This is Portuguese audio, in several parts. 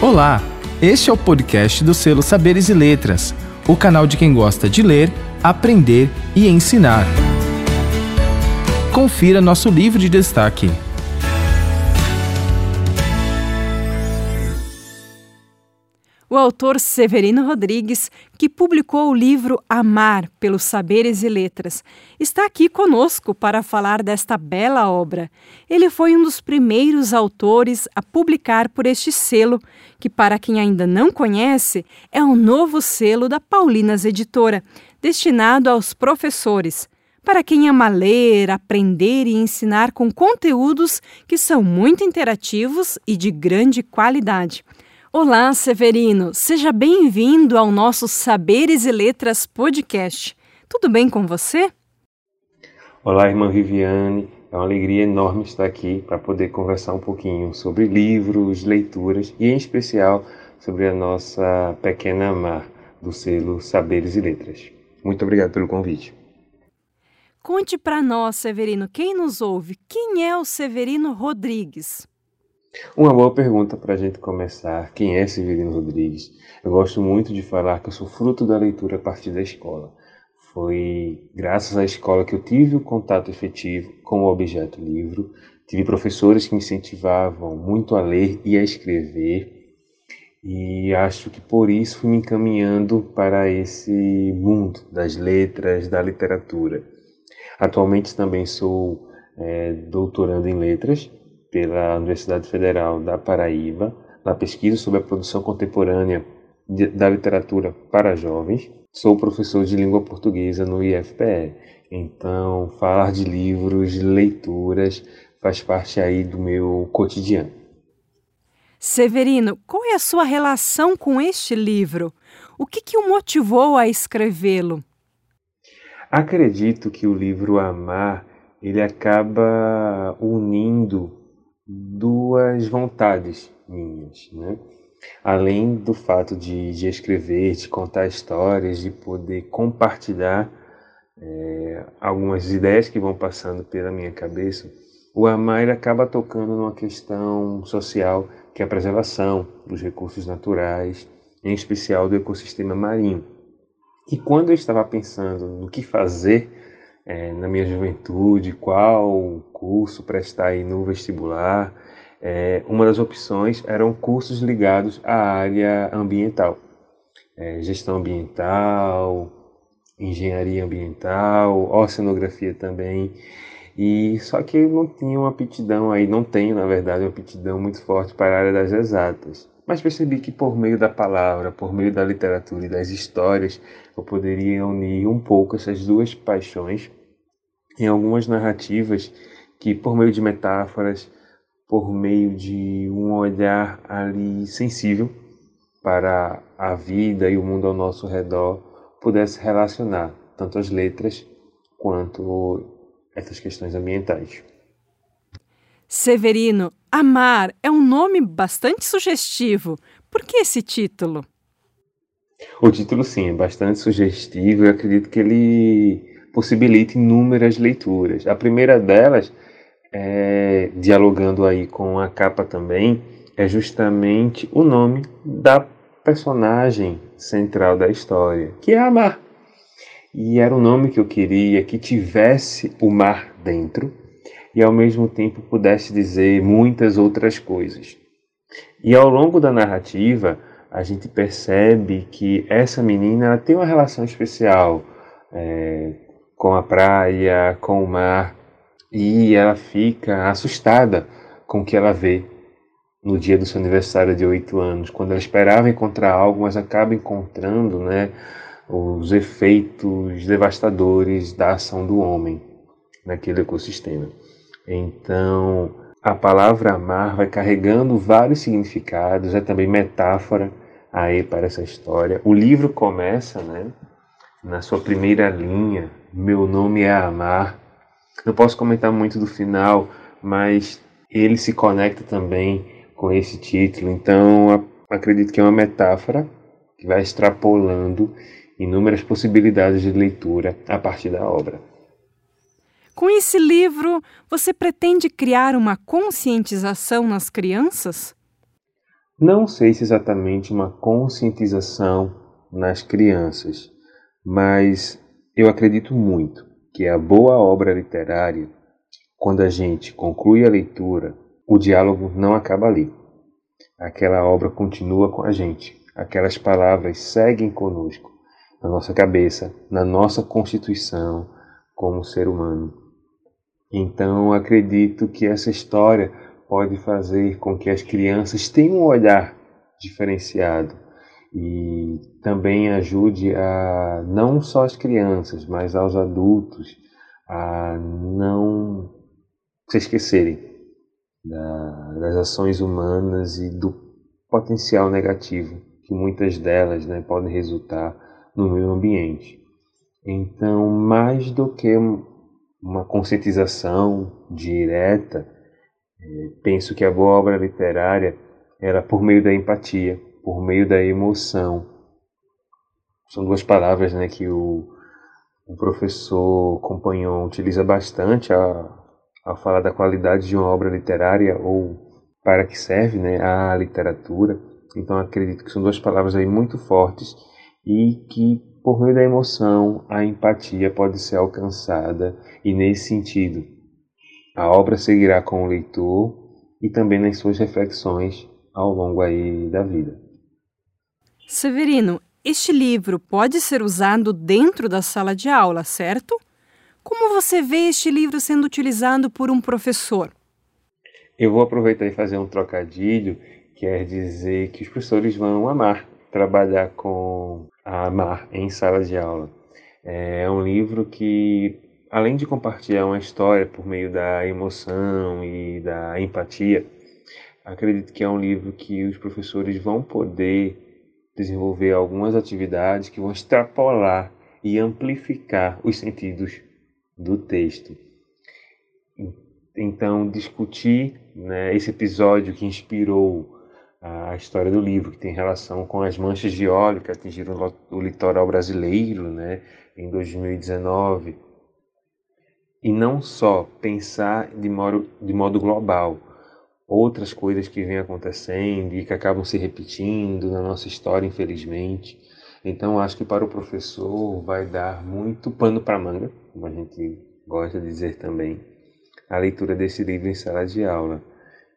Olá, este é o podcast do selo Saberes e Letras, o canal de quem gosta de ler, aprender e ensinar. Confira nosso livro de destaque. O autor Severino Rodrigues, que publicou o livro Amar pelos Saberes e Letras, está aqui conosco para falar desta bela obra. Ele foi um dos primeiros autores a publicar por este selo, que, para quem ainda não conhece, é um novo selo da Paulinas Editora, destinado aos professores. Para quem ama ler, aprender e ensinar com conteúdos que são muito interativos e de grande qualidade. Olá, Severino. Seja bem-vindo ao nosso Saberes e Letras podcast. Tudo bem com você? Olá, irmã Viviane. É uma alegria enorme estar aqui para poder conversar um pouquinho sobre livros, leituras e, em especial, sobre a nossa pequena mar do selo Saberes e Letras. Muito obrigado pelo convite. Conte para nós, Severino, quem nos ouve, quem é o Severino Rodrigues? Uma boa pergunta para a gente começar. Quem é Severino Rodrigues? Eu gosto muito de falar que eu sou fruto da leitura a partir da escola. Foi graças à escola que eu tive o contato efetivo com o objeto livro. Tive professores que incentivavam muito a ler e a escrever. E acho que por isso fui me encaminhando para esse mundo das letras, da literatura. Atualmente também sou é, doutorando em letras pela Universidade Federal da Paraíba, na pesquisa sobre a produção contemporânea de, da literatura para jovens. Sou professor de língua portuguesa no IFPE, então falar de livros, leituras, faz parte aí do meu cotidiano. Severino, qual é a sua relação com este livro? O que, que o motivou a escrevê-lo? Acredito que o livro Amar ele acaba unindo duas vontades minhas, né? Além do fato de, de escrever, de contar histórias, de poder compartilhar é, algumas ideias que vão passando pela minha cabeça, o amar acaba tocando numa questão social que é a preservação dos recursos naturais, em especial do ecossistema marinho. E quando eu estava pensando no que fazer é, na minha juventude, qual curso prestar aí no vestibular. É, uma das opções eram cursos ligados à área ambiental, é, gestão ambiental, engenharia ambiental, oceanografia também. E só que eu não tinha uma aptidão aí, não tenho na verdade uma aptidão muito forte para a área das exatas. Mas percebi que por meio da palavra, por meio da literatura e das histórias, eu poderia unir um pouco essas duas paixões em algumas narrativas que, por meio de metáforas, por meio de um olhar ali sensível para a vida e o mundo ao nosso redor, pudesse relacionar tanto as letras quanto essas questões ambientais. Severino, Amar é um nome bastante sugestivo. Por que esse título? O título, sim, é bastante sugestivo e acredito que ele possibilita inúmeras leituras. A primeira delas, é, dialogando aí com a capa também, é justamente o nome da personagem central da história, que é a Mar. E era o nome que eu queria que tivesse o mar dentro e ao mesmo tempo pudesse dizer muitas outras coisas. E ao longo da narrativa, a gente percebe que essa menina tem uma relação especial é, com a praia, com o mar, e ela fica assustada com o que ela vê no dia do seu aniversário de oito anos, quando ela esperava encontrar algo, mas acaba encontrando, né, os efeitos devastadores da ação do homem naquele ecossistema. Então, a palavra amar vai carregando vários significados, é também metáfora aí para essa história. O livro começa, né, na sua primeira linha, meu nome é Amar. Não posso comentar muito do final, mas ele se conecta também com esse título. Então, acredito que é uma metáfora que vai extrapolando inúmeras possibilidades de leitura a partir da obra. Com esse livro, você pretende criar uma conscientização nas crianças? Não sei se exatamente uma conscientização nas crianças, mas eu acredito muito que a boa obra literária, quando a gente conclui a leitura, o diálogo não acaba ali. Aquela obra continua com a gente, aquelas palavras seguem conosco, na nossa cabeça, na nossa constituição como ser humano. Então acredito que essa história pode fazer com que as crianças tenham um olhar diferenciado e também ajude a não só as crianças, mas aos adultos a não se esquecerem da, das ações humanas e do potencial negativo que muitas delas né, podem resultar no meio ambiente. Então, mais do que uma conscientização direta, é, penso que a boa obra literária era por meio da empatia, por meio da emoção. São duas palavras né, que o, o professor Compagnon utiliza bastante a, a falar da qualidade de uma obra literária ou para que serve né, a literatura. Então acredito que são duas palavras aí muito fortes e que por meio da emoção a empatia pode ser alcançada e nesse sentido a obra seguirá com o leitor e também nas suas reflexões ao longo aí da vida. Severino, este livro pode ser usado dentro da sala de aula, certo? Como você vê este livro sendo utilizado por um professor? Eu vou aproveitar e fazer um trocadilho, quer dizer que os professores vão amar trabalhar com a amar em sala de aula. É um livro que além de compartilhar uma história por meio da emoção e da empatia, acredito que é um livro que os professores vão poder desenvolver algumas atividades que vão extrapolar e amplificar os sentidos do texto. Então, discutir né, esse episódio que inspirou a história do livro, que tem relação com as manchas de óleo que atingiram o litoral brasileiro né, em 2019, e não só pensar de modo, de modo global outras coisas que vêm acontecendo e que acabam se repetindo na nossa história, infelizmente. Então, acho que para o professor vai dar muito pano para manga, como a gente gosta de dizer também, a leitura desse livro em sala de aula.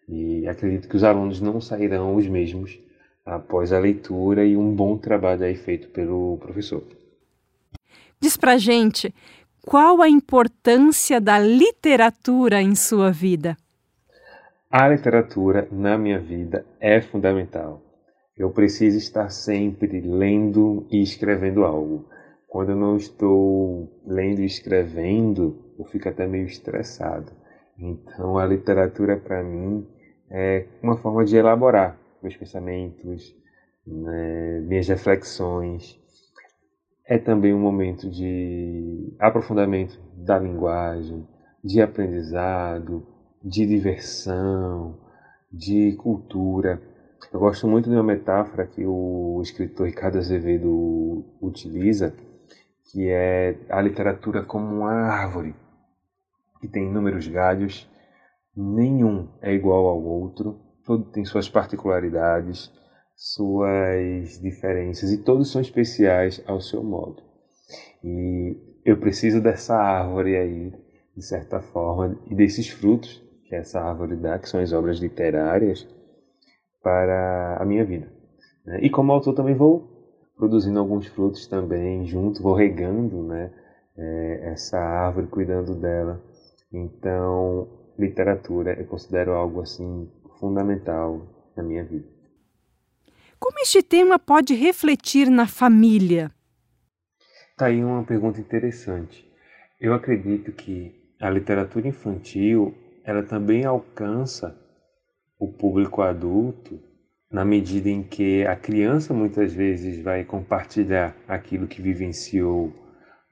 E acredito que os alunos não sairão os mesmos após a leitura e um bom trabalho aí feito pelo professor. Diz pra gente qual a importância da literatura em sua vida? A literatura na minha vida é fundamental. Eu preciso estar sempre lendo e escrevendo algo. Quando eu não estou lendo e escrevendo, eu fico até meio estressado. Então, a literatura para mim é uma forma de elaborar meus pensamentos, né, minhas reflexões, é também um momento de aprofundamento da linguagem, de aprendizado, de diversão, de cultura. Eu gosto muito de uma metáfora que o escritor Ricardo Azevedo utiliza, que é a literatura como uma árvore que tem inúmeros galhos, nenhum é igual ao outro, todo tem suas particularidades, suas diferenças e todos são especiais ao seu modo. E eu preciso dessa árvore aí, de certa forma, e desses frutos que essa árvore dá, que são as obras literárias, para a minha vida. Né? E como autor também vou produzindo alguns frutos também junto, vou regando né, é, essa árvore, cuidando dela. Então, literatura eu considero algo assim fundamental na minha vida. Como este tema pode refletir na família? Está aí uma pergunta interessante. Eu acredito que a literatura infantil ela também alcança o público adulto na medida em que a criança muitas vezes vai compartilhar aquilo que vivenciou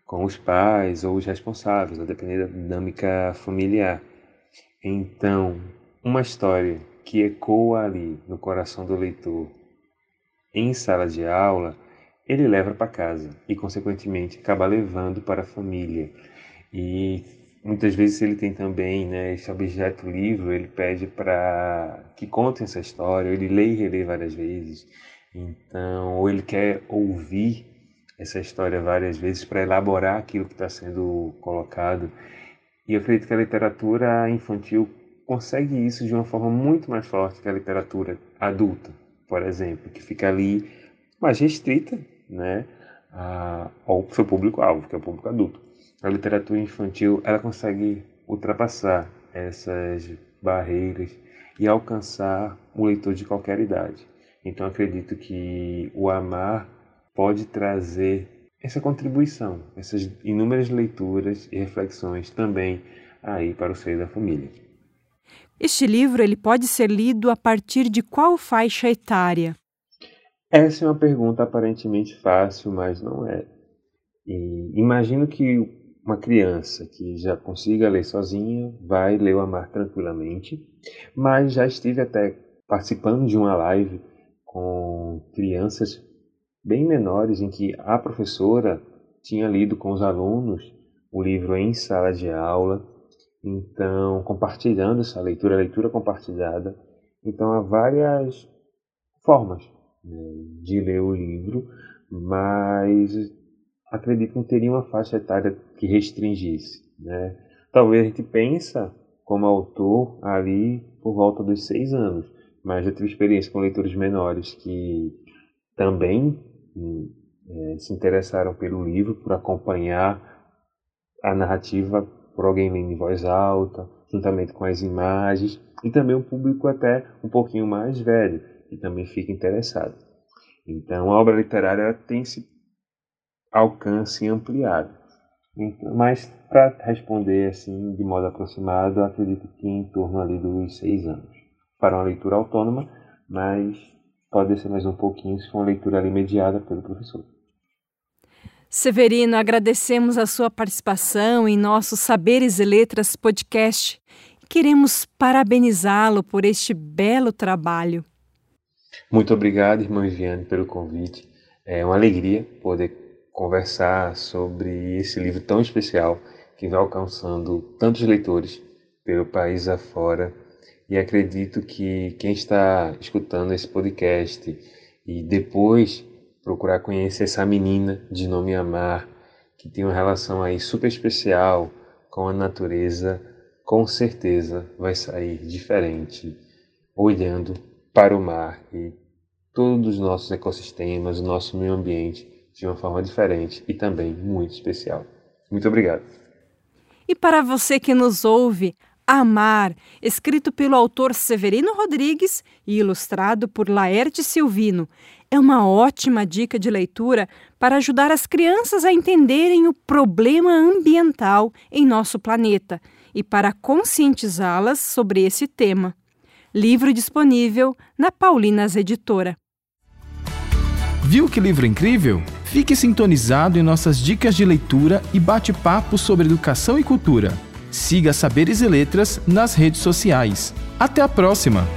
com os pais ou os responsáveis, a depender da dinâmica familiar. Então, uma história que ecoa ali no coração do leitor em sala de aula, ele leva para casa e, consequentemente, acaba levando para a família. E muitas vezes ele tem também né, esse objeto livro, ele pede para que contem essa história, ele lê e relê várias vezes. Então, ou ele quer ouvir essa história várias vezes para elaborar aquilo que está sendo colocado. E eu acredito que a literatura infantil consegue isso de uma forma muito mais forte que a literatura adulta, por exemplo, que fica ali mais restrita né, ao seu público-alvo, que é o público adulto. A literatura infantil ela consegue ultrapassar essas barreiras e alcançar o leitor de qualquer idade. Então acredito que o amar pode trazer essa contribuição, essas inúmeras leituras e reflexões também aí para o seio da família. Este livro ele pode ser lido a partir de qual faixa etária? Essa é uma pergunta aparentemente fácil, mas não é. E imagino que uma criança que já consiga ler sozinha vai ler o Amar tranquilamente, mas já estive até participando de uma live com crianças bem menores em que a professora tinha lido com os alunos o livro em sala de aula, então compartilhando essa leitura, leitura compartilhada. Então há várias formas né, de ler o livro, mas acredito que não teria uma faixa etária que restringisse. Né? Talvez a gente pensa como autor ali por volta dos seis anos, mas já tive experiência com leitores menores que também é, se interessaram pelo livro, por acompanhar a narrativa por alguém lendo em voz alta, juntamente com as imagens, e também um público até um pouquinho mais velho, que também fica interessado. Então, a obra literária tem esse alcance ampliado. Então, mas, para responder assim de modo aproximado, acredito que em torno ali dos seis anos. Para uma leitura autônoma, mas pode ser mais um pouquinho se for uma leitura ali mediada pelo professor. Severino, agradecemos a sua participação em nosso Saberes e Letras podcast. Queremos parabenizá-lo por este belo trabalho. Muito obrigado, irmã Viviane, pelo convite. É uma alegria poder conversar sobre esse livro tão especial que vai alcançando tantos leitores pelo país afora. E acredito que quem está escutando esse podcast e depois procurar conhecer essa menina de nome Amar, que tem uma relação aí super especial com a natureza, com certeza vai sair diferente olhando para o mar e todos os nossos ecossistemas, o nosso meio ambiente de uma forma diferente e também muito especial. Muito obrigado. E para você que nos ouve, Amar, escrito pelo autor Severino Rodrigues e ilustrado por Laerte Silvino, é uma ótima dica de leitura para ajudar as crianças a entenderem o problema ambiental em nosso planeta e para conscientizá-las sobre esse tema. Livro disponível na Paulinas Editora. Viu que livro incrível? Fique sintonizado em nossas dicas de leitura e bate-papo sobre educação e cultura. Siga Saberes e Letras nas redes sociais. Até a próxima!